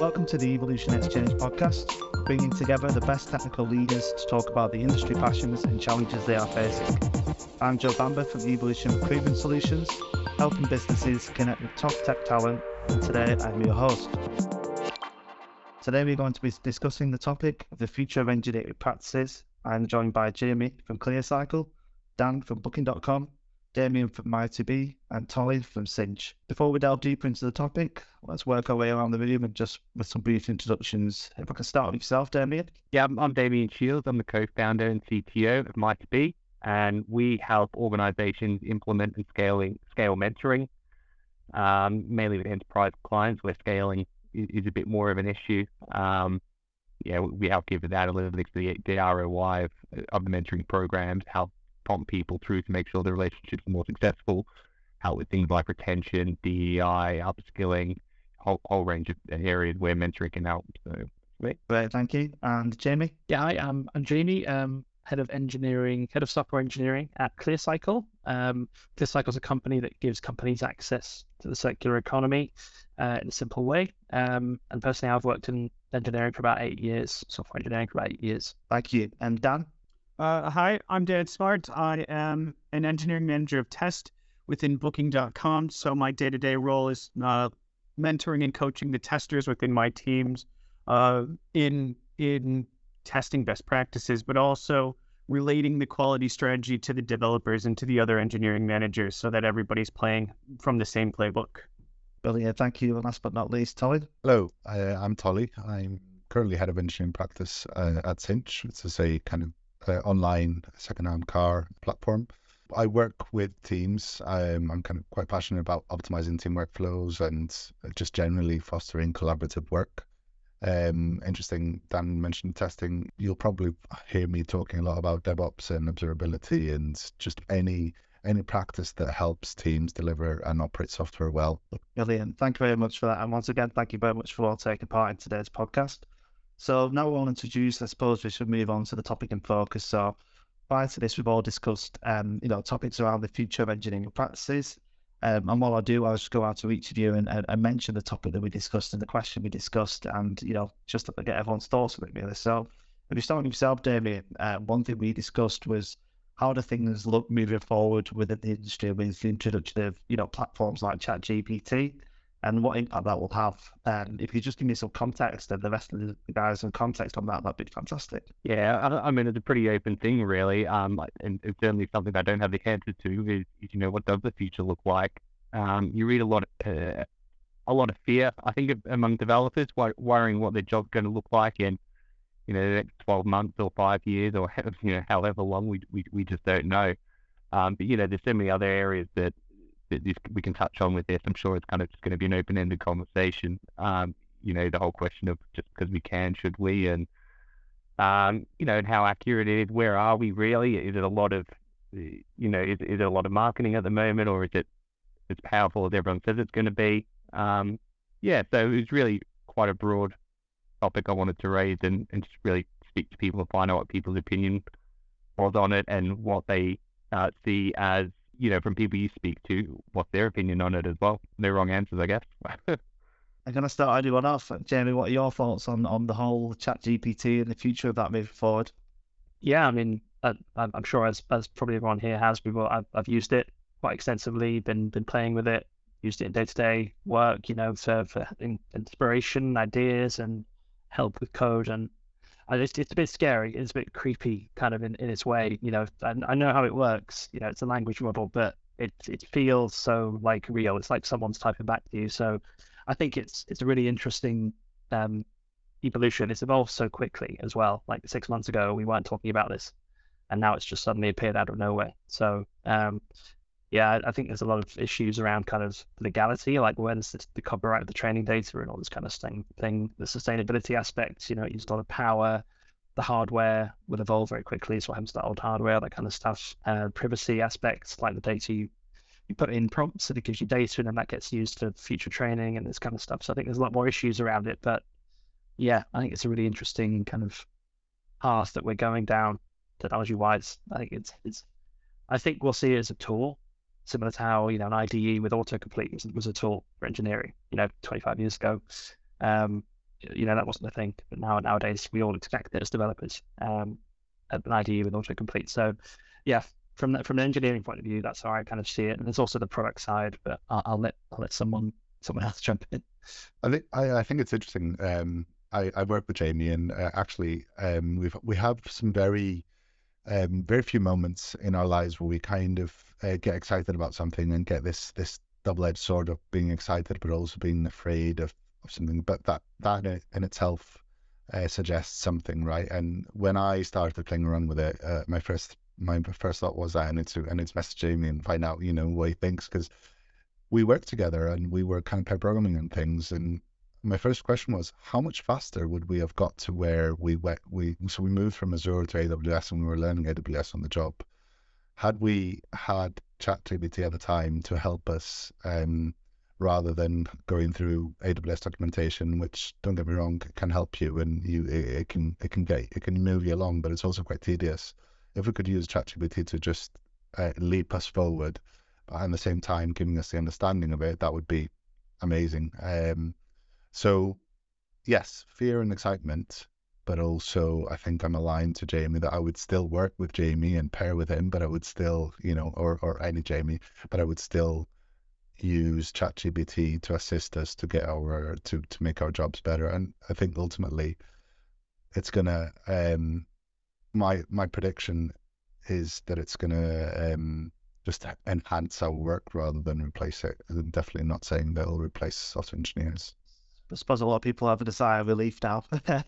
Welcome to the Evolution Exchange podcast, bringing together the best technical leaders to talk about the industry passions and challenges they are facing. I'm Joe Bamber from Evolution Recruitment Solutions, helping businesses connect with top tech talent, and today I'm your host. Today we're going to be discussing the topic of the future of engineering practices. I'm joined by Jamie from ClearCycle, Dan from Booking.com, Damien from my2be, and Toli from Cinch. Before we delve deeper into the topic, let's work our way around the room and just with some brief introductions. If I can start with yourself, Damien. Yeah, I'm, I'm Damien Shiells. I'm the co-founder and CTO of my2be, and we help organizations implement and scaling scale mentoring, um, mainly with enterprise clients where scaling is, a bit more of an issue. Um, yeah, we help give that analytics, the, the ROI of, of the mentoring programs, help prompt people through to make sure the relationships are more successful, help with things like retention, DEI, upskilling, whole, whole range of areas where mentoring can help. So, great, great, thank you. And Jamie? Yeah, hi, I'm, I'm Jamie, um, head of engineering, head of software engineering at ClearCycle. Um, ClearCycle is a company that gives companies access to the circular economy uh, in a simple way. Um, and personally, I've worked in engineering for about eight years, software engineering for about eight years. Thank you. And Dan? Uh, hi, I'm Dan Smart. I am an engineering manager of test within Booking.com. So my day-to-day role is uh, mentoring and coaching the testers within my teams uh, in in testing best practices, but also relating the quality strategy to the developers and to the other engineering managers, so that everybody's playing from the same playbook. Brilliant, thank you. And last but not least, Toli. Hello, I'm Toli. I'm currently head of engineering practice uh, at Cinch, which is a kind of uh, online second-hand car platform. I work with teams. Um, I'm kind of quite passionate about optimizing team workflows and just generally fostering collaborative work. Um, interesting, Dan mentioned testing. You'll probably hear me talking a lot about DevOps and observability and just any any practice that helps teams deliver and operate software well. Brilliant. Thank you very much for that. And once again, thank you very much for all taking part in today's podcast. So now we're all introduced, I suppose we should move on to the topic in focus. So prior to this, we've all discussed, um, you know, topics around the future of engineering practices. Um, and what I'll do, I'll just go out to each of you and, and, and, mention the topic that we discussed and the question we discussed, and you know, just to get everyone's thoughts on it really. So, if you start with yourself, Damien, uh, one thing we discussed was how do things look moving forward within the industry with the introduction of you know platforms like ChatGPT and what impact that will have. Um, if you just give me some context and the rest of the guys some context on that, that'd be fantastic. Yeah, I, I mean it's a pretty open thing, really, um, and it's certainly something I don't have the answer to. Is, is you know what does the future look like? Um, you read a lot of uh, a lot of fear, I think, among developers, worrying what their job's going to look like in you know the next twelve months or five years or you know however long we we, we just don't know. Um, but you know, there's so many other areas that we can touch on with this. I'm sure it's kind of just going to be an open-ended conversation. Um, you know, the whole question of just because we can, should we, and um, you know, and how accurate it is. Where are we really? Is it a lot of, you know, is, is it a lot of marketing at the moment, or is it as powerful as everyone says it's going to be? Um, yeah, so it was really quite a broad topic I wanted to raise and, and just really speak to people and find out what people's opinion was on it and what they uh, see as you know, from people you speak to, what's their opinion on it as well. No wrong answers, I guess. I'm going to start anyone off. Jamie, what are your thoughts on, on the whole chat GPT and the future of that moving forward? Yeah, I mean, uh, I, am sure as, as probably everyone here has, we've, I've, I've used it quite extensively, been been playing with it, used it in day to day work, you know, for, for inspiration, ideas, and help with code. And it's, it's a bit scary. It's a bit creepy, kind of in, in its way. You know, I, I know how it works. You know, it's a language model, but it it feels so like real. It's like someone's typing back to you. So, I think it's it's a really interesting um, evolution. It's evolved so quickly as well. Like six months ago, we weren't talking about this, and now it's just suddenly appeared out of nowhere. So, um, yeah, I think there's a lot of issues around kind of legality, like when's the, the copyright of the training data and all this kind of thing. thing. The sustainability aspects, you know, it uses a lot of power. The hardware will evolve very quickly, so what happens to old hardware, that kind of stuff. Uh, privacy aspects, like the data you, you put in prompts and it gives you data and then that gets used for future training and this kind of stuff. So I think there's a lot more issues around it. But yeah, I think it's a really interesting kind of path that we're going down technology wise. I think it's it's I think we'll see it as a tool similar to how you know an IDE with autocomplete was, was a tool for engineering, you know, 25 years ago. Um, you know that wasn't a thing. But now nowadays we all expect it as developers. Um, an IDE with autocomplete. So yeah, from that, from an engineering point of view, that's how I kind of see it. And there's also the product side, but I'll, I'll let I'll let someone someone else jump in. I think I, I think it's interesting. Um, I, I work with Jamie, and uh, actually, um, we've we have some very um, very few moments in our lives where we kind of uh, get excited about something and get this this double-edged sword of being excited but also being afraid of, of something. But that that in itself uh, suggests something, right? And when I started playing around with it, uh, my first my first thought was that I need to I need to message and find out, you know, what he thinks because we worked together and we were kind of programming and things. And my first question was, how much faster would we have got to where we went? We so we moved from Azure to AWS and we were learning AWS on the job. Had we had ChatGPT at the time to help us, um, rather than going through AWS documentation, which don't get me wrong, can help you and you it, can it can get it can move you along, but it's also quite tedious if we could use ChatGPT to just uh, leap us forward, but at the same time giving us the understanding of it, that would be amazing. Um, so, yes, fear and excitement, but also I think I'm aligned to Jamie that I would still work with Jamie and pair with him, but I would still, you know, or or any Jamie, but I would still use ChatGPT to assist us to get our to to make our jobs better. And I think ultimately, it's gonna um, my my prediction is that it's going to um, just enhance our work rather than replace it. I'm definitely not saying they'll replace software engineers. I suppose a lot of people have a sigh of relief now. uh,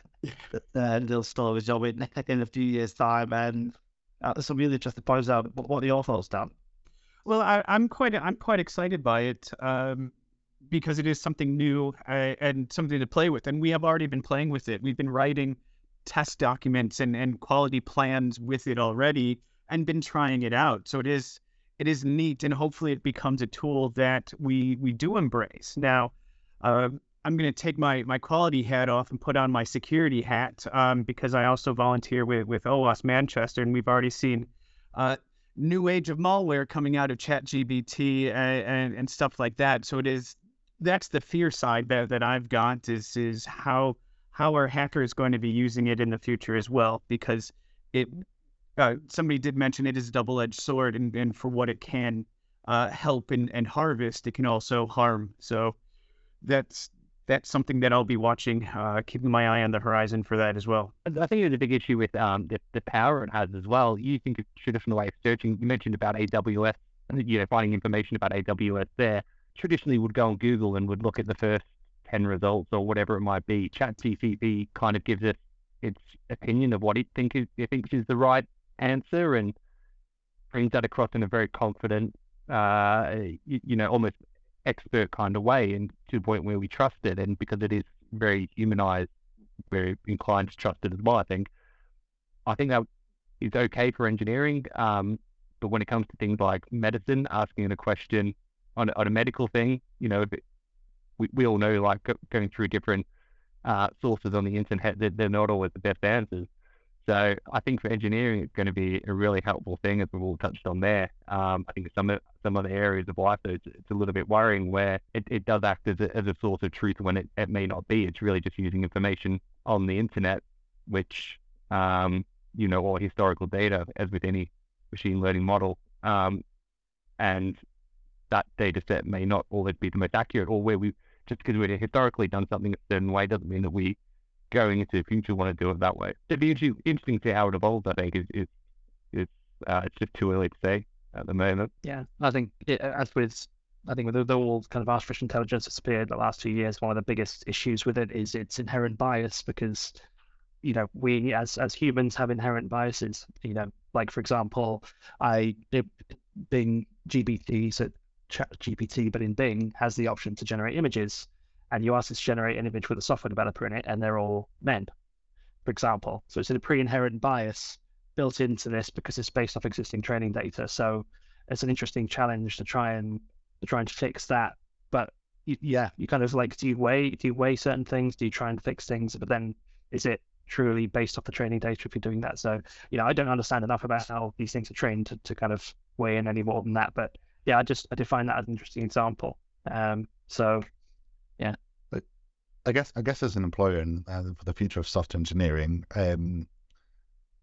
they'll still have a job in, in a few years' time. And uh, some really interesting points out. What are your thoughts, Dan? Well, I, am quite I'm quite excited by it um, because it is something new uh, and something to play with, and we have already been playing with it. We've been writing test documents and, and quality plans with it already and been trying it out. So it is it is neat and hopefully it becomes a tool that we we do embrace. Now, uh, I'm going to take my my quality hat off and put on my security hat um, because I also volunteer with with OWASP Manchester and we've already seen uh, new age of malware coming out of ChatGPT and, and, and stuff like that. So it is that's the fear side that, that I've got is is how how are hackers going to be using it in the future as well? Because it, uh, somebody did mention it is a double-edged sword, and, and for what it can uh, help and, and harvest, it can also harm. So that's that's something that I'll be watching, uh, keeping my eye on the horizon for that as well. I think there's a big issue with um, the, the power it has as well. You think of traditional way of searching. You mentioned about AWS, you know, finding information about AWS there. Traditionally, would go on Google and would look at the first 10 results or whatever it might be. ChatGPT kind of gives it its opinion of what it, think is, it thinks is the right answer and brings that across in a very confident, uh, you, you, know, almost expert kind of way and to the point where we trust it. And because it is very humanized, we're inclined to trust it as well, I think. I think that is okay for engineering. Um, but when it comes to things like medicine, asking a question on, on a medical thing, you know, it, we, we all know like going through different uh, sources on the internet that they're not always the best answers. So I think for engineering, it's going to be a really helpful thing, as we've all touched on there. Um, I think some some other areas of life, it's, it's a little bit worrying where it, it does act as a, as a source of truth when it, it may not be. It's really just using information on the internet, which, um, you know, or historical data, as with any machine learning model. Um, and that data set may not always be the most accurate, or where we just because we've historically done something a certain way doesn't mean that we going into the future want to do it that way. It'd be interesting to see how it evolves. I think is is, is uh, it's just too early to say at the moment. Yeah, I think it, as with I think with the whole kind of artificial intelligence that's appeared the last few years, one of the biggest issues with it is its inherent bias because you know we as as humans have inherent biases. You know, like for example, I Bing GPT so GPT, but in Bing has the option to generate images. And you ask it to generate an image with a software developer in it, and they're all men, for example. So it's a pre-inherent bias built into this because it's based off existing training data. So it's an interesting challenge to try and to try and fix that. But yeah, you kind of like do you weigh do you weigh certain things? Do you try and fix things? But then is it truly based off the training data if you're doing that? So you know, I don't understand enough about how these things are trained to, to kind of weigh in any more than that. But yeah, I just I define that as an interesting example. Um, so yeah. But I guess I guess as an employer and uh, for the future of software engineering, um,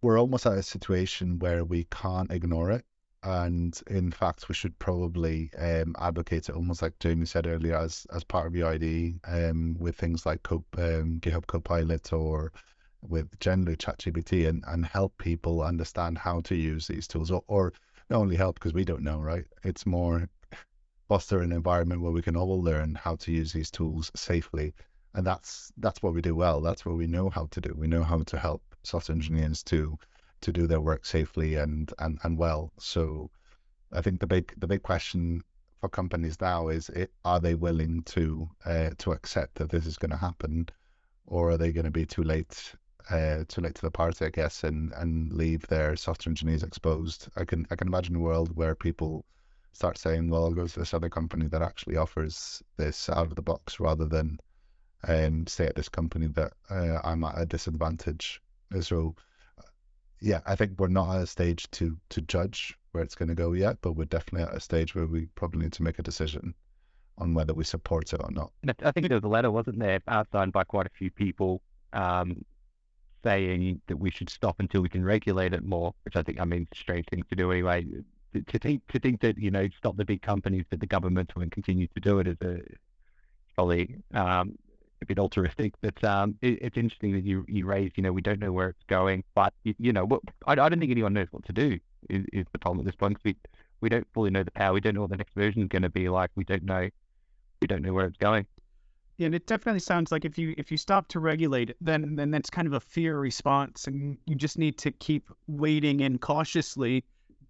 we're almost at a situation where we can't ignore it. And in fact, we should probably um, advocate it almost like Jamie said earlier as as part of your IDE um, with things like Co- um, GitHub Copilot or with generally ChatGPT and, and help people understand how to use these tools or, or not only help because we don't know, right? It's more foster an environment where we can all learn how to use these tools safely. And that's that's what we do well. That's what we know how to do. We know how to help software engineers to to do their work safely and and, and well. So I think the big the big question for companies now is it, are they willing to uh, to accept that this is going to happen, or are they going to be too late uh, too late to the party, I guess, and and leave their software engineers exposed? I can I can imagine a world where people start saying, well, I'll go to this other company that actually offers this out of the box rather than um, stay at this company that uh, I'm at a disadvantage. So, yeah, I think we're not at a stage to to judge where it's going to go yet, but we're definitely at a stage where we probably need to make a decision on whether we support it or not. I think there was a letter, wasn't there, signed by quite a few people um, saying that we should stop until we can regulate it more, which I think, I mean, strange thing to do anyway to think to think that you know stop the big companies that the government will continue to do it is a probably um, a bit altruistic. But um, it, it's interesting that you you raised you know we don't know where it's going, but you, you know what I, I don't think anyone knows what to do is, is the problem at this point. We we don't fully know the power. We don't know what the next version is going to be like. We don't know we don't know where it's going. Yeah, and it definitely sounds like if you if you stop to regulate it, then then that's kind of a fear response, and you just need to keep waiting and cautiously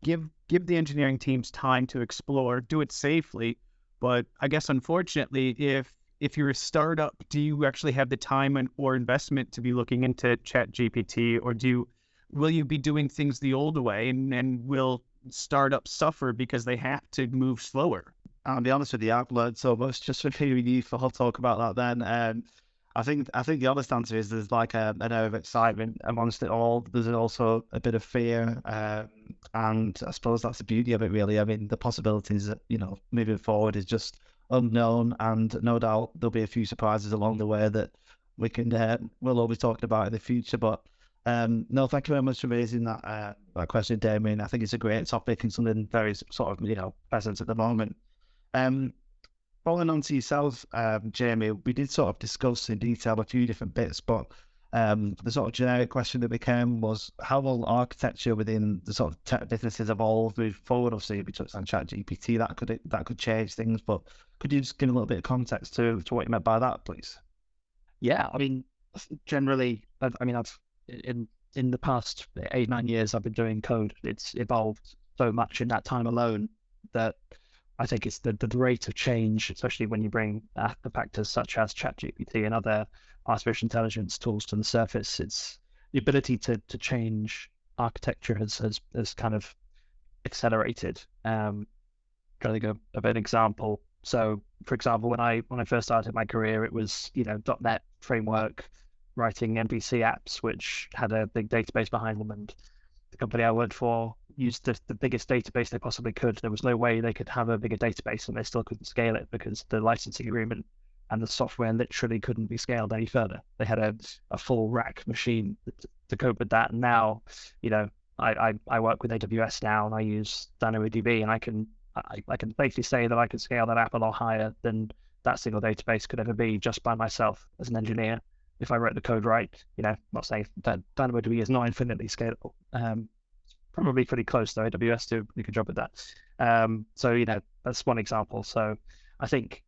give give the engineering teams time to explore, do it safely. But I guess unfortunately, if if you're a startup, do you actually have the time and, or investment to be looking into ChatGPT, or do you, will you be doing things the old way, and, and will startups suffer because they have to move slower? I'll be honest with you, I've learned so much just from hearing you for talk about that. Then, um, I think I think the honest answer is there's like a, an air of excitement amongst it all. There's also a bit of fear, um, and I suppose that's the beauty of it, really. I mean, the possibilities, you know, moving forward is just unknown, and no doubt there'll be a few surprises along the way that we can uh, we'll all be talking about in the future. But um, no, thank you very much for raising that uh, that question, Damien. I think it's a great topic and something very sort of you know present at the moment. Um, following on to yourself, um, Jamie, we did sort of discuss in detail a few different bits, but um, the sort of generic question that became was how will architecture within the sort of tech businesses evolve move forward? Obviously, we touched on ChatGPT, that could that could change things, but could you just give a little bit of context to, to what you meant by that, please? Yeah, I mean, generally, I've, I mean, I've in in the past eight nine years I've been doing code. It's evolved so much in that time alone that I think it's the, the rate of change, especially when you bring uh, the factors such as ChatGPT and other artificial intelligence tools to the surface. It's the ability to to change architecture has has, has kind of accelerated. Um, trying to think of, of an example. So, for example, when I when I first started my career, it was you know .NET framework, writing MVC apps, which had a big database behind them, and the company I worked for used the, the biggest database they possibly could. There was no way they could have a bigger database and they still couldn't scale it because the licensing agreement and the software literally couldn't be scaled any further. They had a, a full rack machine to, cope with that. And now, you know, I, I, I work with AWS now and I use DynamoDB and I can I, I can safely say that I can scale that app a lot higher than that single database could ever be just by myself as an engineer if I wrote the code right, you know, not saying that DynamoDB is not infinitely scalable. Um, probably pretty close though. AWS do a good job with that. Um, so you know, that's one example. So I think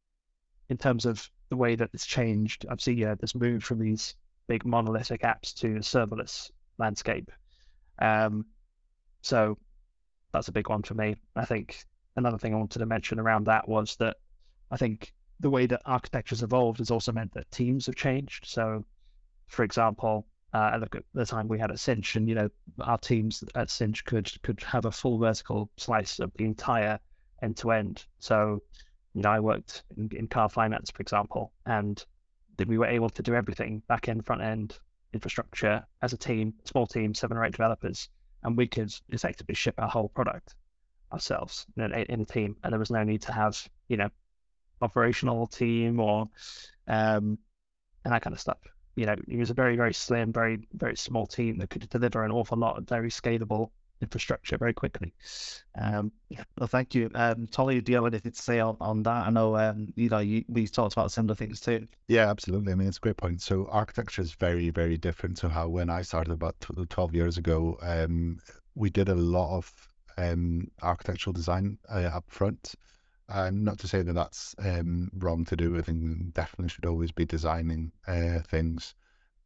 in terms of the way that it's changed, I've seen yeah, this move from these big monolithic apps to a serverless landscape. Um, so that's a big one for me. I think another thing I wanted to mention around that was that I think the way that architecture's evolved has also meant that teams have changed. So, for example, uh, look at the time we had at Cinch, and you know our teams at Cinch could could have a full vertical slice of the entire end to end. So, you know, I worked in, in car finance, for example, and we were able to do everything back end, front end, infrastructure as a team, small team, seven or eight developers, and we could effectively ship our whole product ourselves in, in a team, and there was no need to have you know operational team or um, and that kind of stuff. You know, it was a very, very slim, very, very small team that could deliver an awful lot of very scalable infrastructure very quickly. Um, well, thank you, um, Toli. Do you have anything to say on, on that? I know, um, you know, you, we talked about similar things too. Yeah, absolutely. I mean, it's a great point. So architecture is very, very different to how when I started about 12 years ago, um, we did a lot of um, architectural design uh, up front. And not to say that that's um, wrong to do. I think definitely should always be designing uh, things,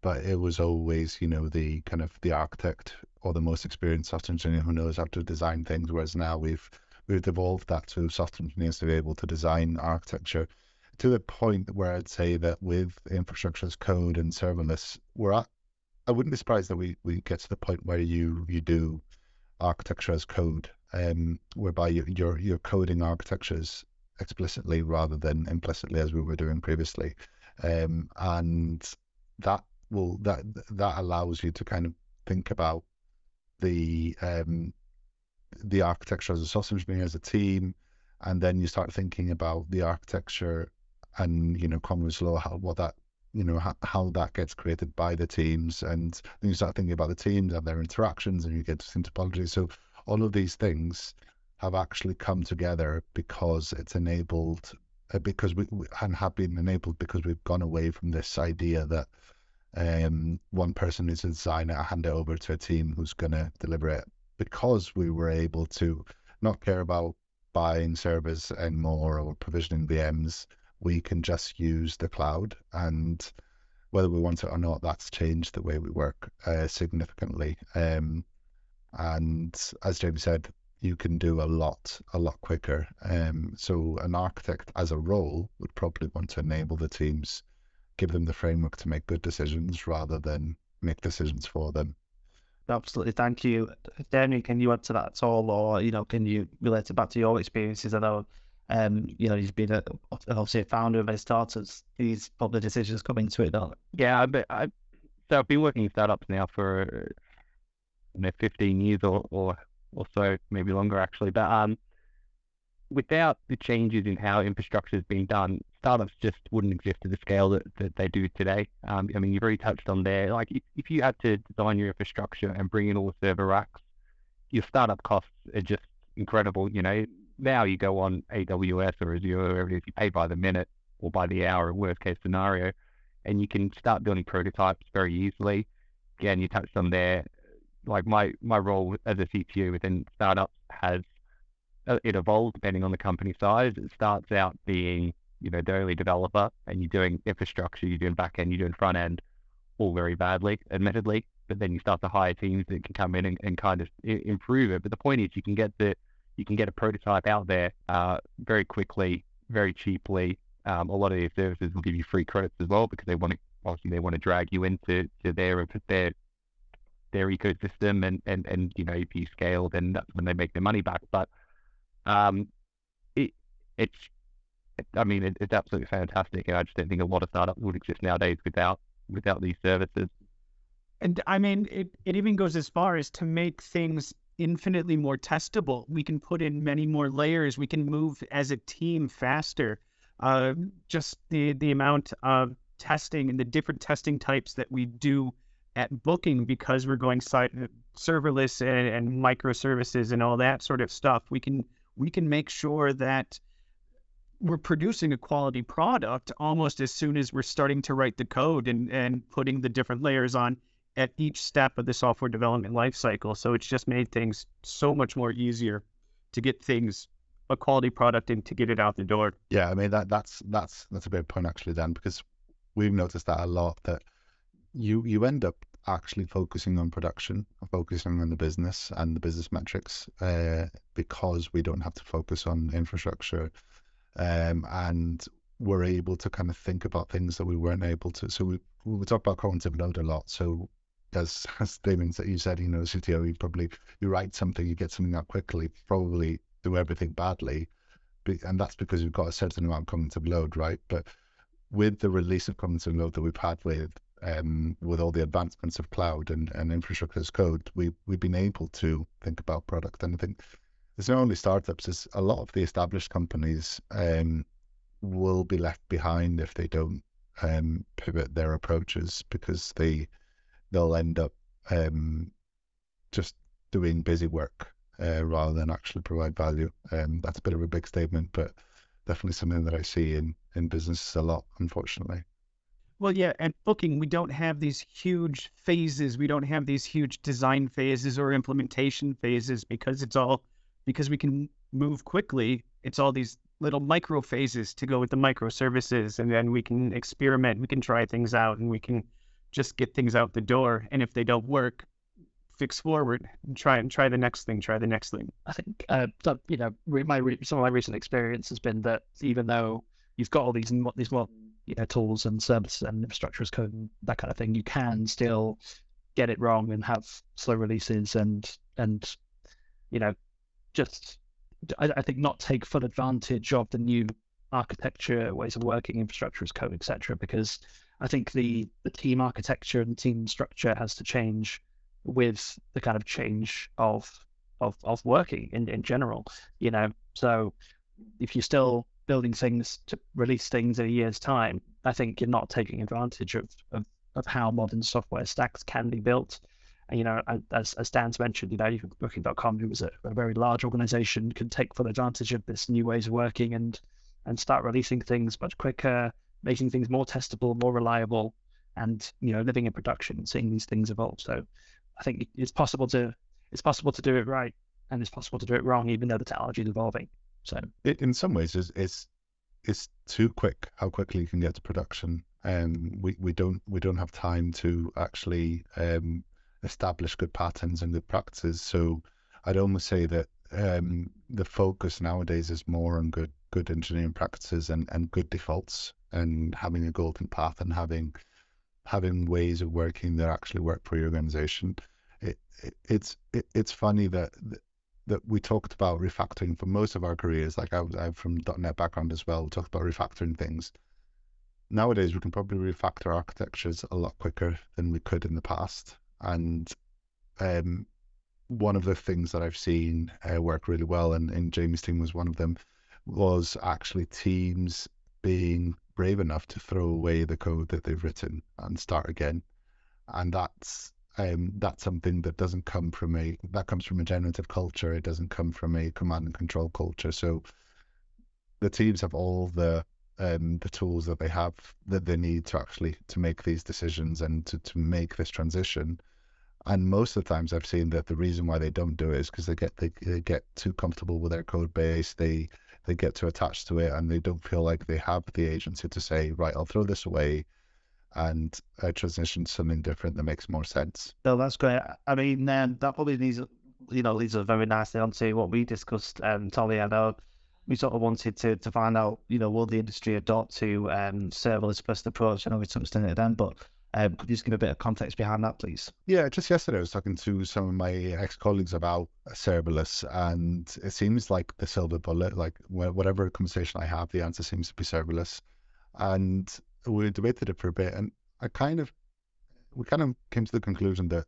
but it was always, you know, the kind of the architect or the most experienced software engineer who knows how to design things. Whereas now we've we've evolved that to software engineers to be able to design architecture to the point where I'd say that with infrastructure as code and serverless, we're at. I wouldn't be surprised that we, we get to the point where you you do architecture as code, um, whereby you, you're you're coding architectures explicitly rather than implicitly as we were doing previously, um, and that will that that allows you to kind of think about the um, the architecture as a software engineer as a team, and then you start thinking about the architecture and you know Conway's law, how what that you know how, how that gets created by the teams, and then you start thinking about the teams and their interactions, and you get into topology. So all of these things have actually come together because it's enabled uh, because we, we and have been enabled because we've gone away from this idea that um, one person is a designer, I hand it over to a team who's going to deliver it. Because we were able to not care about buying servers anymore or provisioning VMs, we can just use the cloud. And whether we want it or not, that's changed the way we work uh, significantly. Um, and as James said, you can do a lot, a lot quicker. Um, so an architect as a role would probably want to enable the teams give them the framework to make good decisions rather than make decisions for them. Absolutely, thank you, Danny. Can you add to that at all, or you know, can you relate it back to your experiences? I know, um, you know, you've been a, obviously a founder of a startups. These probably decisions come into it, don't they? Yeah, I, I, so I've been working in startups now for you know 15 years or or or so, maybe longer actually. But um, without the changes in how infrastructure has been done, startups just wouldn't exist to the scale that, that they do today. Um, I mean, you've already touched on there. Like, if, if you had to design your infrastructure and bring in all the server racks, your startup costs are just incredible. You know, now you go on AWS or Azure, or whatever it is, you pay by the minute or by the hour, worst case scenario, and you can start building prototypes very easily. Again, you touched on there. Like my my role as a CTO within startups has uh, it evolves depending on the company size. It starts out being, you know, the only developer and you're doing infrastructure, you're doing back end, you're doing front end, all very badly, admittedly. But then you start to hire teams that can come in and, and kind of improve it. But the point is, you can get the you can get a prototype out there uh, very quickly, very cheaply. Um, a lot of these services will give you free credits as well because they want to obviously they want to drag you into to their their their ecosystem and and and you know if you scale then that's when they make their money back. But um, it, it's, I mean, it, it's absolutely fantastic, and I just don't think a lot of startups would exist nowadays without without these services. And I mean, it, it even goes as far as to make things infinitely more testable. We can put in many more layers. We can move as a team faster. Uh, just the the amount of testing and the different testing types that we do at booking because we're going site serverless and, and microservices and all that sort of stuff. We can we can make sure that we're producing a quality product almost as soon as we're starting to write the code and, and putting the different layers on at each step of the software development lifecycle. So it's just made things so much more easier to get things a quality product and to get it out the door. Yeah, I mean that that's that's that's a great point actually, Dan, because we've noticed that a lot that you you end up actually focusing on production, focusing on the business and the business metrics, uh, because we don't have to focus on infrastructure, um, and we're able to kind of think about things that we weren't able to. So we we talk about cognitive load a lot. So as as Damien said, you said, you know, CTO, you probably you write something, you get something out quickly, probably do everything badly, and that's because you've got a certain amount of cognitive load, right? But with the release of cognitive load that we've had with um, with all the advancements of cloud and, and infrastructure as code, we, we've been able to think about product. And I think it's not only startups, it's a lot of the established companies um, will be left behind if they don't um, pivot their approaches because they they'll end up um, just doing busy work uh, rather than actually provide value. Um, that's a bit of a big statement, but definitely something that I see in in businesses a lot, unfortunately. Well, yeah, at Booking, we don't have these huge phases. We don't have these huge design phases or implementation phases because it's all because we can move quickly. It's all these little micro phases to go with the microservices, and then we can experiment, we can try things out, and we can just get things out the door. And if they don't work, fix forward and try and try the next thing, try the next thing. I think uh, you know my some of my recent experience has been that even though you've got all these these more you know tools and services and infrastructure as code that kind of thing, you can still get it wrong and have slow releases and and you know just I, I think not take full advantage of the new architecture, ways of working, infrastructure as code, etc. Because I think the the team architecture and team structure has to change with the kind of change of of of working in in general. You know, so if you're still building things to release things in a year's time, I think you're not taking advantage of, of, of how modern software stacks can be built. And, you know, as, as Dan's mentioned, you know, Booking.com, who was a, a, very large organization, can take full advantage of this new ways of working and and start releasing things much quicker, making things more testable, more reliable, and you know, living in production seeing these things evolve. So, I think it's possible to it's possible to do it right, and it's possible to do it wrong, even though the technology is evolving. So it, in some ways, it's, it's it's too quick how quickly you can get to production. Um, we, we don't we don't have time to actually um, establish good patterns and good practices. So I'd almost say that um, the focus nowadays is more on good good engineering practices and, and good defaults and having a golden path and having having ways of working that actually work for your organization. It, it it's it, it's funny that that we talked about refactoring for most of our careers. Like I I'm from .NET background as well. We talked about refactoring things. Nowadays, we can probably refactor architectures a lot quicker than we could in the past. And um, one of the things that I've seen uh, work really well, and, and Jamie's team was one of them, was actually teams being brave enough to throw away the code that they've written and start again. And that's um, that's something that doesn't come from a that comes from a generative culture. It doesn't come from a command and control culture. So the teams have all the um, the tools that they have that they need to actually to make these decisions and to, to make this transition. And most of the times I've seen that the reason why they don't do it is because they get they, they get too comfortable with their code base. They they get too attached to it and they don't feel like they have the agency to say, right, I'll throw this away and uh, transition to something different that makes more sense. No, that's great. I mean, um, that probably leads, you know, leads us very nicely onto what we discussed, um, Toli. I know we sort of wanted to, to find out, you know, will the industry adopt to um, serverless first approach? I know we touched on it then, but um, could you just give a bit of context behind that, please? Yeah, just yesterday I was talking to some of my ex-colleagues about serverless, and it seems like the silver bullet. Like whatever conversation I have, the answer seems to be serverless. And we debated it for a bit, and I kind of we kind of came to the conclusion that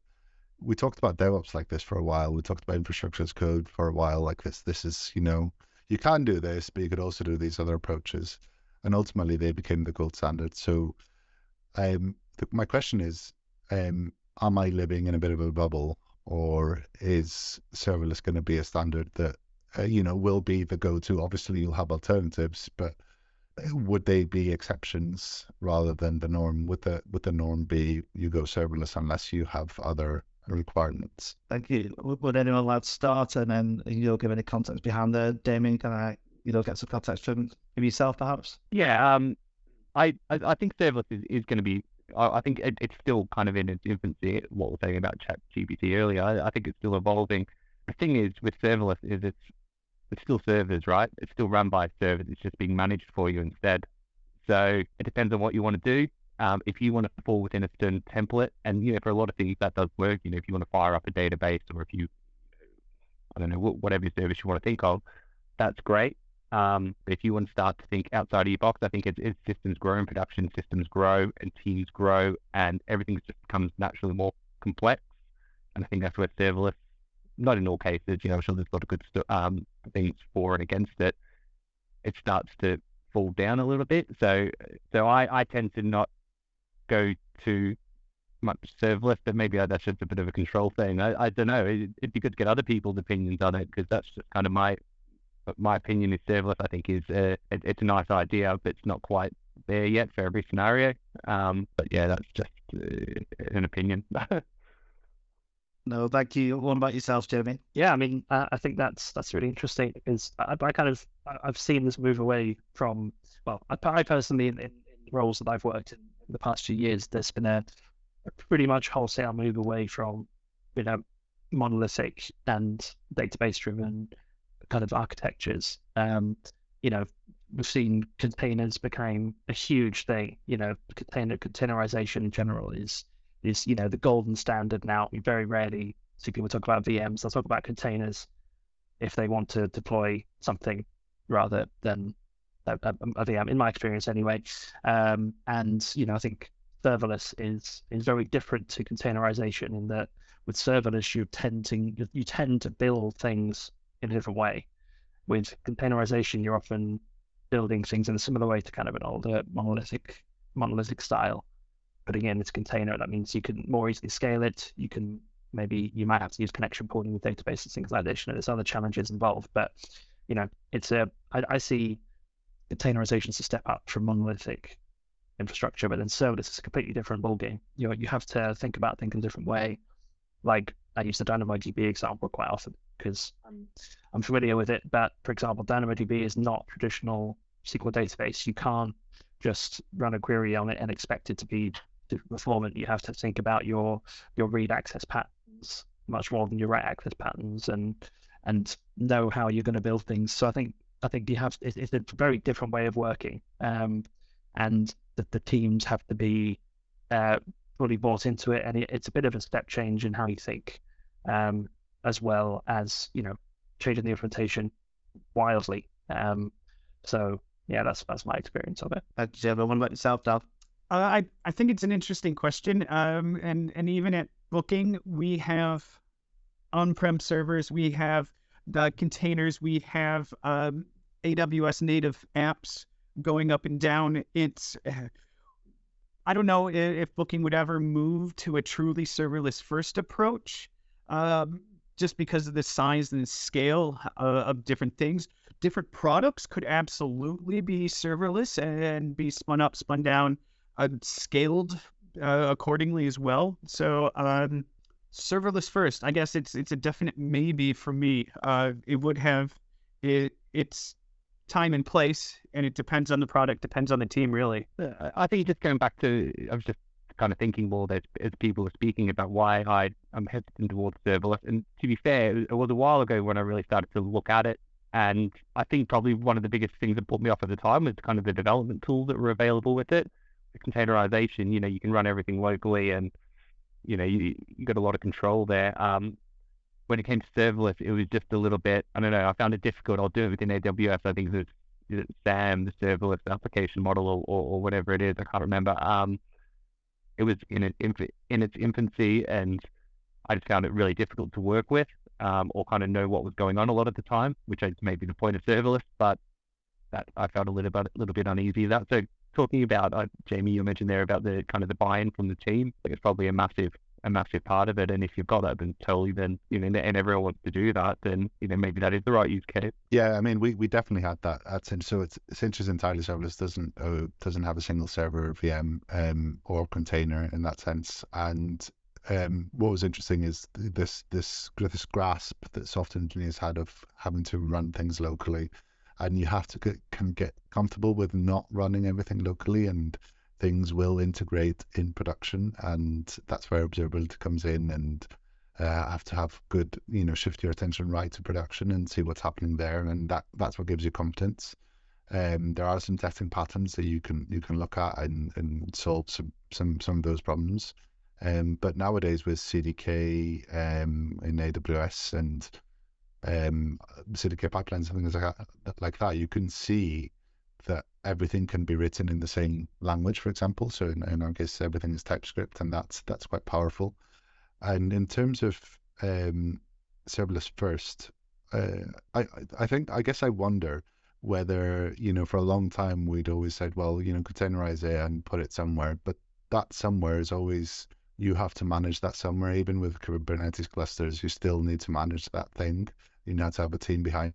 we talked about DevOps like this for a while. We talked about infrastructure as code for a while like this. This is, you know, you can do this, but you could also do these other approaches. And ultimately, they became the gold standard. So, um, my question is, um, am I living in a bit of a bubble, or is serverless going to be a standard that, uh, you know, will be the go-to? Obviously, you'll have alternatives, but would they be exceptions rather than the norm? Would the would the norm be you go serverless unless you have other requirements? Thank you. Would anyone like to start and then you know give any context behind the Damien? Can I you know get some context from, from yourself perhaps? Yeah, um, I, I, I think serverless is, is going to be. I, I think it, it's still kind of in its infancy. What we're saying about Chat GPT earlier, I, I think it's still evolving. The thing is with serverless is it's it's still servers, right? It's still run by servers. It's just being managed for you instead. So it depends on what you want to do. Um, if you want to fall within a certain template, and you know, for a lot of things that does work. You know, if you want to fire up a database, or if you, I don't know, whatever service you want to think of, that's great. Um, but if you want to start to think outside of your box, I think as, as systems grow and production systems grow and teams grow, and everything just becomes naturally more complex. And I think that's where serverless not in all cases, you know, I'm sure there's a lot of good st- um, things for and against it. It starts to fall down a little bit. So so I, I tend to not go to much serverless, but maybe that's just a bit of a control thing. I, I don't know. It, would be good to get other people's opinions on it because that's just kind of my my opinion is serverless. I think is uh, it, it's a nice idea, but it's not quite there yet for every scenario. Um, but yeah, that's just uh, an opinion. no, thank you. What about yourself, Jeremy? Yeah, I mean, I, I think that's that's really interesting because I, I, kind of I've seen this move away from well, I, I personally in, in, roles that I've worked in, in the past few years, there's been a, a pretty much wholesale move away from you know monolithic and database driven kind of architectures. Um, you know, we've seen containers became a huge thing. You know, container containerization in general is is you know the golden standard now. We very rarely see people talk about VMs. They'll talk about containers if they want to deploy something rather than a, a, a VM. In my experience, anyway. Um, and you know, I think serverless is is very different to containerization in that with serverless you tend to you tend to build things in a different way. With containerization, you're often building things in a similar way to kind of an older monolithic monolithic style. Putting in its container, that means you can more easily scale it. You can maybe you might have to use connection pooling with databases, and things like this. You know, there's other challenges involved, but you know, it's a I, I see containerization as a step up from monolithic infrastructure, but then serverless is a completely different ballgame. You know, you have to think about things in a different way. Like I use the DynamoDB example quite often because I'm, um, I'm familiar with it. But for example, DynamoDB is not traditional SQL database. You can't just run a query on it and expect it to be performant. You have to think about your your read access patterns much more than your write access patterns and and know how you're going to build things. So I think I think you have it's a very different way of working, um, and that the teams have to be uh, fully bought into it, and it, it's a bit of a step change in how you think. Um, as well as you know changing the implementation wildly. Um, so yeah, that's that's my experience of it. Uh, What about yourself, Dal? I I think it's an interesting question. Um, and and even at Booking, we have on-prem servers, we have the containers, we have um, AWS native apps going up and down. It's I don't know if Booking would ever move to a truly serverless first approach. Um, just because of the size and scale uh, of different things. Different products could absolutely be serverless and be spun up, spun down, uh, scaled uh, accordingly as well. So um, serverless first, I guess it's it's a definite maybe for me. Uh, it would have it, its time and place, and it depends on the product, depends on the team, really. I think just going back to, I was just kind of thinking more that as people are speaking about why I, am hesitant towards serverless. And to be fair, it was a while ago when I really started to look at it. And I think probably one of the biggest things that put me off at the time was kind of the development tools that were available with it. Containerization, you know, you can run everything locally and, you know, you, you got a lot of control there. Um, when it came to serverless, it was just a little bit, I don't know, I found it difficult. I'll do it within AWS. I think it's, SAM, the serverless application model or, or, or, whatever it is. I can't remember. Um, it was in its inf- in its infancy, and I just found it really difficult to work with um, or kind of know what was going on a lot of the time, which is maybe the point of serverless. But that I felt a little bit little bit uneasy. That so talking about uh, Jamie, you mentioned there about the kind of the buy-in from the team. Think it's probably a massive a massive part of it. And if you've got that, then totally, then you know, and everyone wants to do that, then you know maybe that is the right use case. Yeah, I mean, we, we definitely had that at Cinch. So it's Cinch is entirely serverless, doesn't uh, doesn't have a single server VM um, or container in that sense. And um, what was interesting is this this this grasp that software engineers had of having to run things locally, and you have to get, can get comfortable with not running everything locally and things will integrate in production, and that's where observability comes in. And uh, have to have good, you know, shift your attention right to production and see what's happening there, and that that's what gives you competence. Um, there are some testing patterns that you can you can look at and, and solve some, some some of those problems. Um, but nowadays with CDK um, in AWS and um, CDK pipelines and things like that, like that, you can see that everything can be written in the same language, for example. So in, in our case, everything is TypeScript, and that's that's quite powerful. And in terms of um, serverless first, uh, I I think I guess I wonder whether you know for a long time we'd always said, well, you know, containerize it and put it somewhere, but that somewhere is always you have to manage that somewhere. Even with Kubernetes clusters, you still need to manage that thing. You need to have a team behind.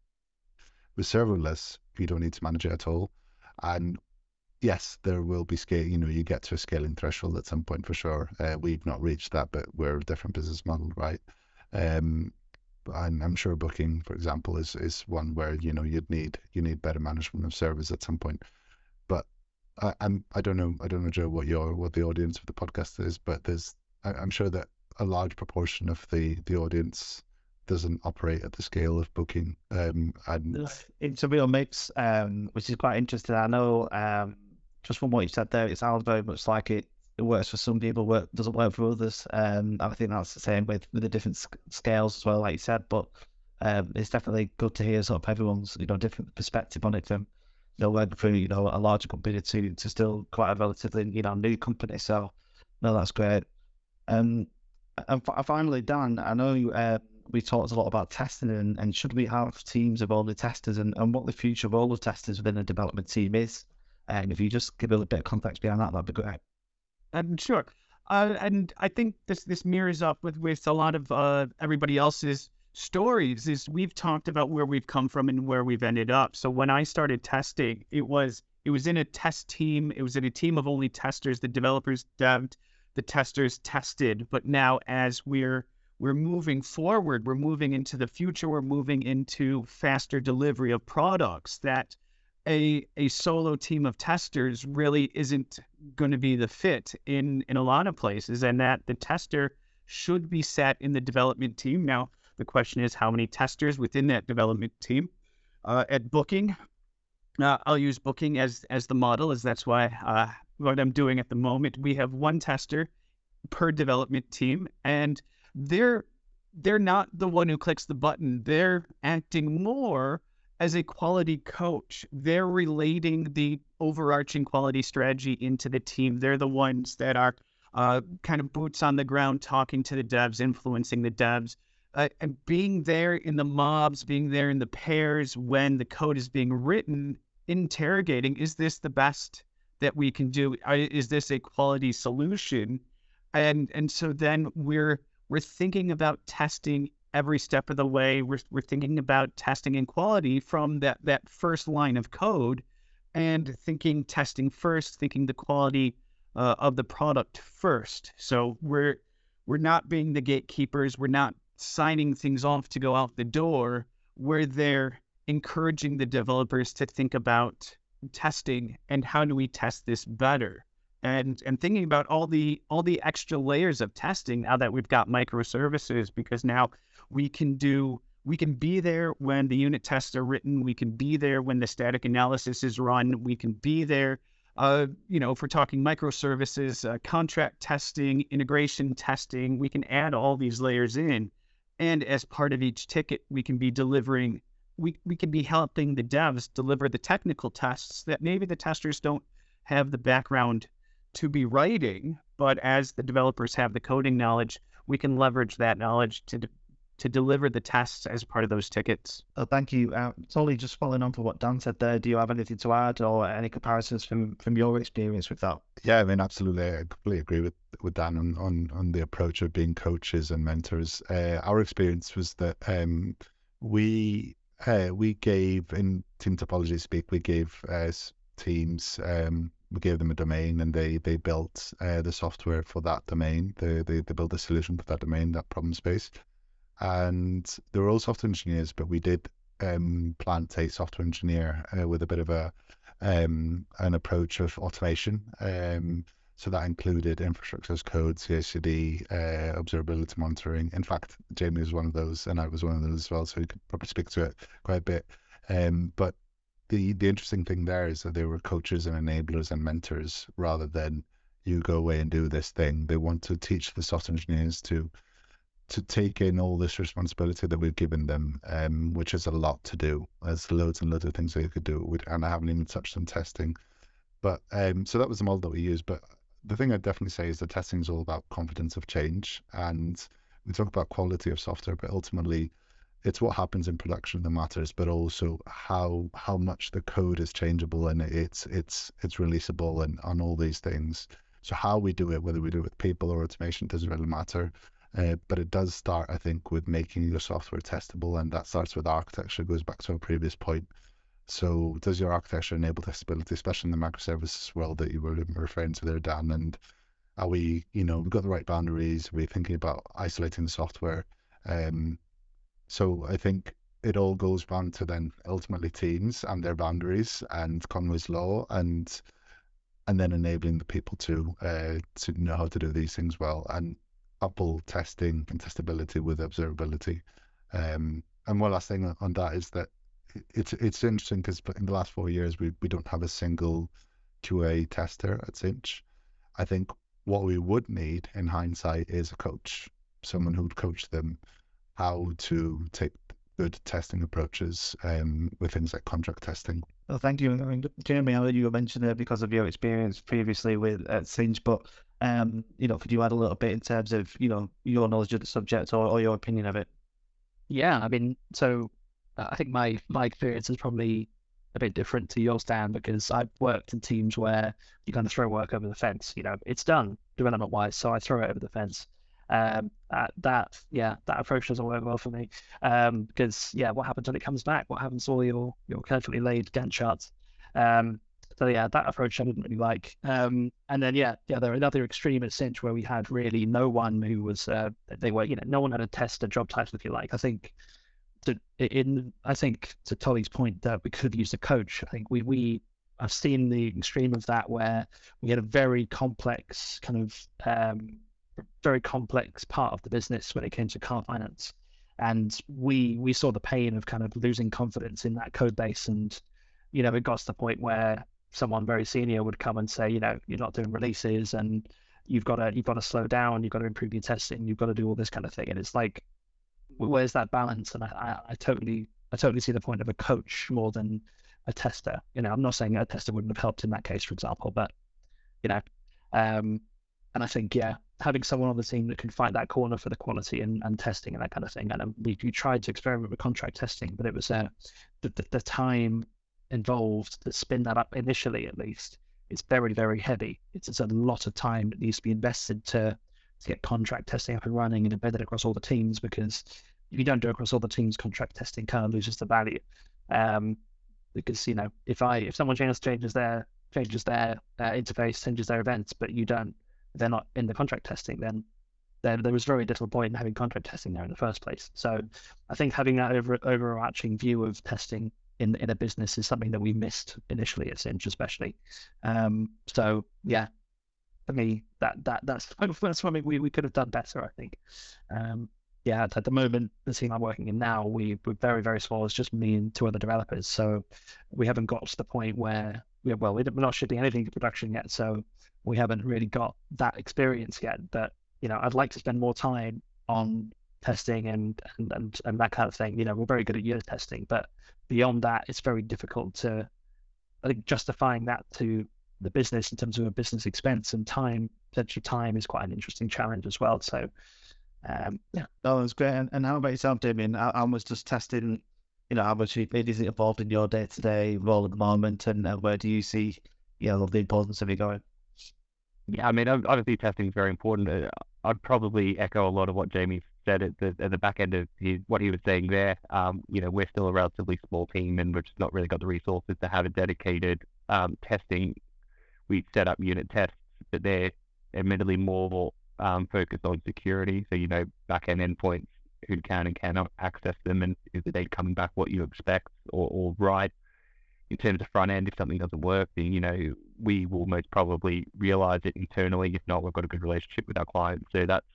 With serverless, you don't need to manage it at all. And yes, there will be scale. You know, you get to a scaling threshold at some point for sure. Uh, we've not reached that, but we're a different business model, right? Um, and I'm sure booking, for example, is is one where you know you'd need you need better management of servers at some point. But I, I'm I don't know I don't know Joe what your what the audience of the podcast is, but there's I, I'm sure that a large proportion of the the audience doesn't operate at the scale of booking. Um, and it's a real mix, um, which is quite interesting. I know um, just from what you said there, it sounds very much like it, it works for some people, work doesn't work for others. Um, I think that's the same with, with the different sc- scales as well, like you said. But um, it's definitely good to hear sort of everyone's you know different perspective on it from you know working through you know a larger company to to still quite a relatively you know new company. So no, that's great. Um, and finally, Dan, I know you, uh, we talked a lot about testing and, and should we have teams of only testers and, and what the future role of testers within a development team is. And if you just give a little bit of context behind that, that'd be great. Um, sure. Uh, and I think this this mirrors up with with a lot of uh, everybody else's stories. Is we've talked about where we've come from and where we've ended up. So when I started testing, it was it was in a test team. It was in a team of only testers. The developers deved, the testers tested. But now as we're we're moving forward, we're moving into the future. We're moving into faster delivery of products that a a solo team of testers really isn't going to be the fit in in a lot of places and that the tester should be set in the development team now the question is how many testers within that development team uh, at booking. Uh, i'll use booking as as the model as that's why uh, what i'm doing at the moment. We have one tester per development team and they're they're not the one who clicks the button. They're acting more as a quality coach, they're relating the overarching quality strategy into the team. They're the ones that are uh, kind of boots on the ground, talking to the devs, influencing the devs, uh, and being there in the mobs, being there in the pairs when the code is being written, interrogating, is this the best that we can do? Is this a quality solution? And and so then we're we're thinking about testing every step of the way. We're, we're thinking about testing and quality from that, that first line of code and thinking testing first, thinking the quality uh, of the product first. So we're we're not being the gatekeepers. We're not signing things off to go out the door. where they're encouraging the developers to think about testing and how do we test this better and and thinking about all the all the extra layers of testing now that we've got microservices because now we can do we can be there when the unit tests are written. We can be there when the static analysis is run. We can be there, uh, you know, if we're talking microservices, uh, contract testing, integration testing, we can add all these layers in. And as part of each ticket, we can be delivering, we, we can be helping the devs deliver the technical tests that maybe the testers don't have the background to be writing. But as the developers have the coding knowledge, we can leverage that knowledge to to deliver the tests as part of those tickets. Oh, thank you. Uh, totally just following on from what Dan said there, do you have anything to add or any comparisons from, from your experience with that? Yeah, I mean, absolutely. I completely agree with, with Dan on, on, on the approach of being coaches and mentors. Uh, our experience was that um, we uh, we gave, in team topology speak, we gave uh, teams um, we gave them a domain and they they built uh, the software for that domain. They, they they built a solution for that domain, that problem space and they were all software engineers, but we did um, plant a software engineer uh, with a bit of a um, an approach of automation. Um, so that included infrastructure as code, CI/CD, uh, observability monitoring. In fact, Jamie was one of those, and I was one of those as well. So he could probably speak to it quite a bit. Um, but the the interesting thing there is that they were coaches and enablers and mentors rather than you go away and do this thing. They want to teach the software engineers to to take in all this responsibility that we've given them, um, which is a lot to do. There's loads and loads of things they could do, and I haven't even touched on testing. But um, so that was the model that we used. But the thing I'd definitely say is the testing is all about confidence of change, and we talk about quality of software, but ultimately it's what happens in production that matters, but also how how much the code is changeable and it's it's it's releasable and on all these things. So how we do it, whether we do it with people or automation, doesn't really matter. Uh, but it does start, I think, with making your software testable, and that starts with architecture. Goes back to our previous point. So does your architecture enable testability, especially in the microservices world that you were referring to there, Dan? And are we, you know, we've got the right boundaries? Are we thinking about isolating the software? Um, so I think it all goes down to then ultimately teams and their boundaries and Conway's law and and then enabling the people to uh, to know how to do these things well and couple testing and testability with observability. Um, and one last thing on that is that it's it's interesting because in the last four years we we don't have a single QA tester at Cinch. I think what we would need in hindsight is a coach, someone who'd coach them how to take good testing approaches um, with things like contract testing. Well, thank you. Jeremy, I know you mentioned it because of your experience previously with at Cinch, but um, you know, could you add a little bit in terms of you know your knowledge of the subject or, or your opinion of it? Yeah, I mean, so uh, I think my my experience is probably a bit different to yours, Dan, because I've worked in teams where you kind of throw work over the fence. You know, it's done development wise, so I throw it over the fence. Um, uh, that yeah, that approach doesn't work well for me um, because yeah, what happens when it comes back? What happens to all your your carefully laid Gantt charts? Um, so yeah, that approach I didn't really like. Um, and then yeah, yeah, there another extreme at Cinch where we had really no one who was uh, they were you know no one had a test a job title if you like. I think to, in I think to Toli's point that we could have used a coach. I think we we I've seen the extreme of that where we had a very complex kind of um, very complex part of the business when it came to car finance. And we we saw the pain of kind of losing confidence in that code base. And, you know, it got to the point where someone very senior would come and say, you know, you're not doing releases and you've got to you've got to slow down, you've got to improve your testing, you've got to do all this kind of thing. And it's like, where's that balance? And I, I, I totally I totally see the point of a coach more than a tester. You know, I'm not saying a tester wouldn't have helped in that case, for example, but you know, um, and I think yeah, having someone on the team that can fight that corner for the quality and, and testing and that kind of thing. And um, we, we tried to experiment with contract testing, but it was uh, the, the, the time involved to spin that up initially, at least, it's very, very heavy. It's, it's a lot of time that needs to be invested to, to get contract testing up and running and embedded across all the teams because if you don't do it across all the teams, contract testing kind of loses the value. Um, because you know, if I if someone changes changes their changes their uh, interface, changes their events, but you don't they're not in the contract testing, then there, there was very little point in having contract testing there in the first place. So I think having that over, overarching view of testing in in a business is something that we missed initially at Cinch, especially. Um, so yeah, for me, that that that's that's something we, we could have done better. I think. Um, yeah, at, the moment, the team I'm working in now, we, we're very very small. It's just me and two other developers, so we haven't got to the point where we well we're not shipping anything to production yet. So we haven't really got that experience yet. But you know, I'd like to spend more time on testing and and and, and that kind of thing. You know, we're very good at unit testing, but beyond that, it's very difficult to I think justifying that to the business in terms of a business expense and time, potential time is quite an interesting challenge as well. So, um, yeah. that was great. And, and how about yourself, Damien? How, how much does testing, you know, how much is it involved in your day to day role at the moment? And uh, where do you see, you know, the importance of it going? Yeah, I mean, I obviously testing is very important. Uh, I'd probably echo a lot of what Jamie said at the at the back end of his, what he was saying there. Um, you know, we're still a relatively small team, and we've just not really got the resources to have a dedicated um, testing. We set up unit tests, but they're admittedly more um, focused on security. So you know, back end endpoints, who can and cannot access them, and is the data coming back what you expect or, or right in terms of front end, if something doesn't work, then you know we will most probably realize it internally. If not, we've got a good relationship with our clients, so that's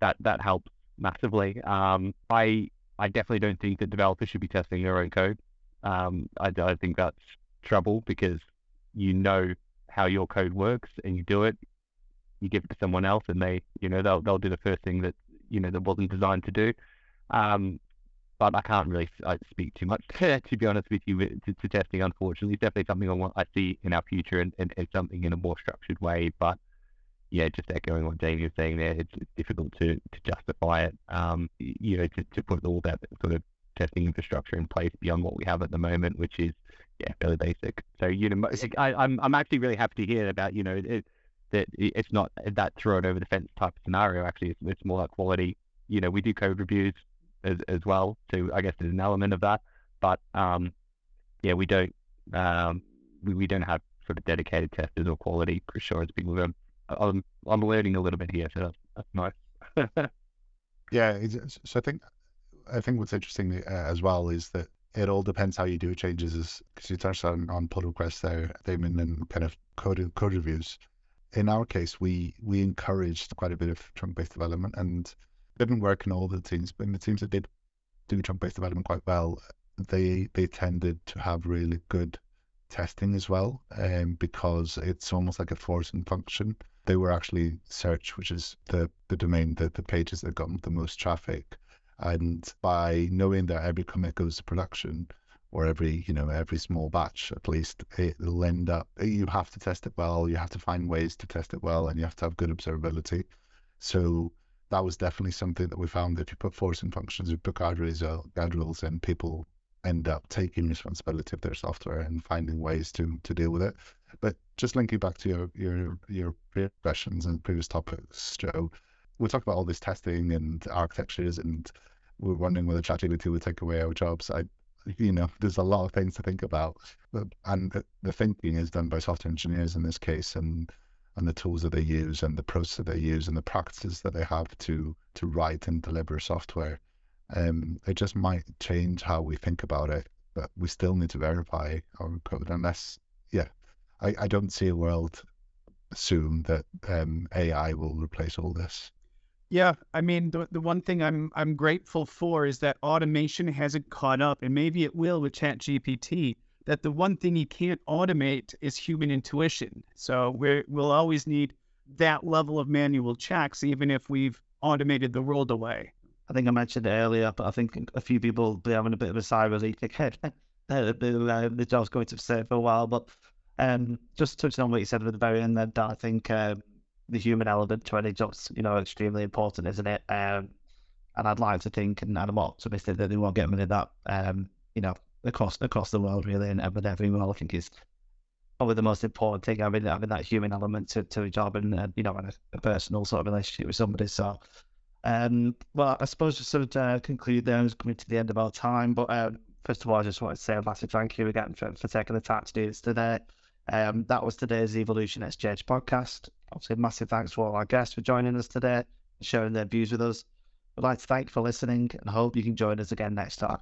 that that helps massively. Um, I I definitely don't think that developers should be testing their own code. Um, I, I think that's trouble because you know how your code works and you do it. You give it to someone else, and they you know they'll they'll do the first thing that you know that wasn't designed to do. Um, but I can't really uh, speak too much to be honest with you to, to, testing. Unfortunately, it's definitely something I want I see in our future and, and, and, something in a more structured way. But yeah, just echoing what Jamie was saying there, it's, it's difficult to, to justify it. Um, you know, to, to put all that sort of testing infrastructure in place beyond what we have at the moment, which is yeah fairly basic. So you know, I, am I'm, I'm actually really happy to hear about you know it, that it's not that throw it over the fence type of scenario. Actually, it's, it's more like quality. You know, we do code reviews as as well, so I guess there's an element of that. But um, yeah, we don't um, we, we don't have sort of dedicated testers or quality assurance people. I'm, I'm, learning a little bit here, so that's, nice. yeah, so I think I think what's interesting uh, as well is that it all depends how you do changes. Because you touched on, on pull requests there, Damien, and kind of code code reviews. In our case, we we encouraged quite a bit of trunk-based development, and didn't work in all the teams, but in the teams that did do trunk-based development quite well, they they tended to have really good testing as well, um, because it's almost like a forcing function. They were actually search, which is the the domain that the pages that got the most traffic, and by knowing that every commit goes to production, or every you know every small batch at least, it'll end up. You have to test it well. You have to find ways to test it well, and you have to have good observability. So that was definitely something that we found. that If you put forcing functions, you put guardrails, uh, guardrails, and people end up taking responsibility of their software and finding ways to to deal with it. But just linking back to your your your previous questions and previous topics, Joe, we talked about all this testing and architectures, and we're wondering whether ChatGPT would take away our jobs. I, you know, there's a lot of things to think about, and the, the thinking is done by software engineers in this case, and and the tools that they use, and the process that they use, and the practices that they have to to write and deliver software. Um, it just might change how we think about it, but we still need to verify our code unless, yeah, I, I don't see a world soon that um, AI will replace all this. Yeah, I mean the the one thing I'm I'm grateful for is that automation hasn't caught up, and maybe it will with ChatGPT. That the one thing you can't automate is human intuition. So we we'll always need that level of manual checks, even if we've automated the world away. I think I mentioned it earlier, but I think a few people will be having a bit of a sigh of relief. the, the job's going to stay for a while. But um, just touching on what you said at the very end, that I think um, the human element to any job's you know extremely important, isn't it? Um, and I'd like to think, and I'm optimistic that they won't get rid of that. Um, you know, across across the world really, and with every I think is probably the most important thing I having having that human element to, to a job and uh, you know and a, a, personal sort of relationship with somebody. So um, well, I suppose to sort of uh, conclude there, is coming to the end of our time. But um, first of all, I just want to say a massive thank you again for, for taking the time to do this today. Um, that was today's Evolution Exchange podcast. Obviously, massive thanks to all our guests for joining us today and sharing their views with us. We'd like to thank you for listening and hope you can join us again next time.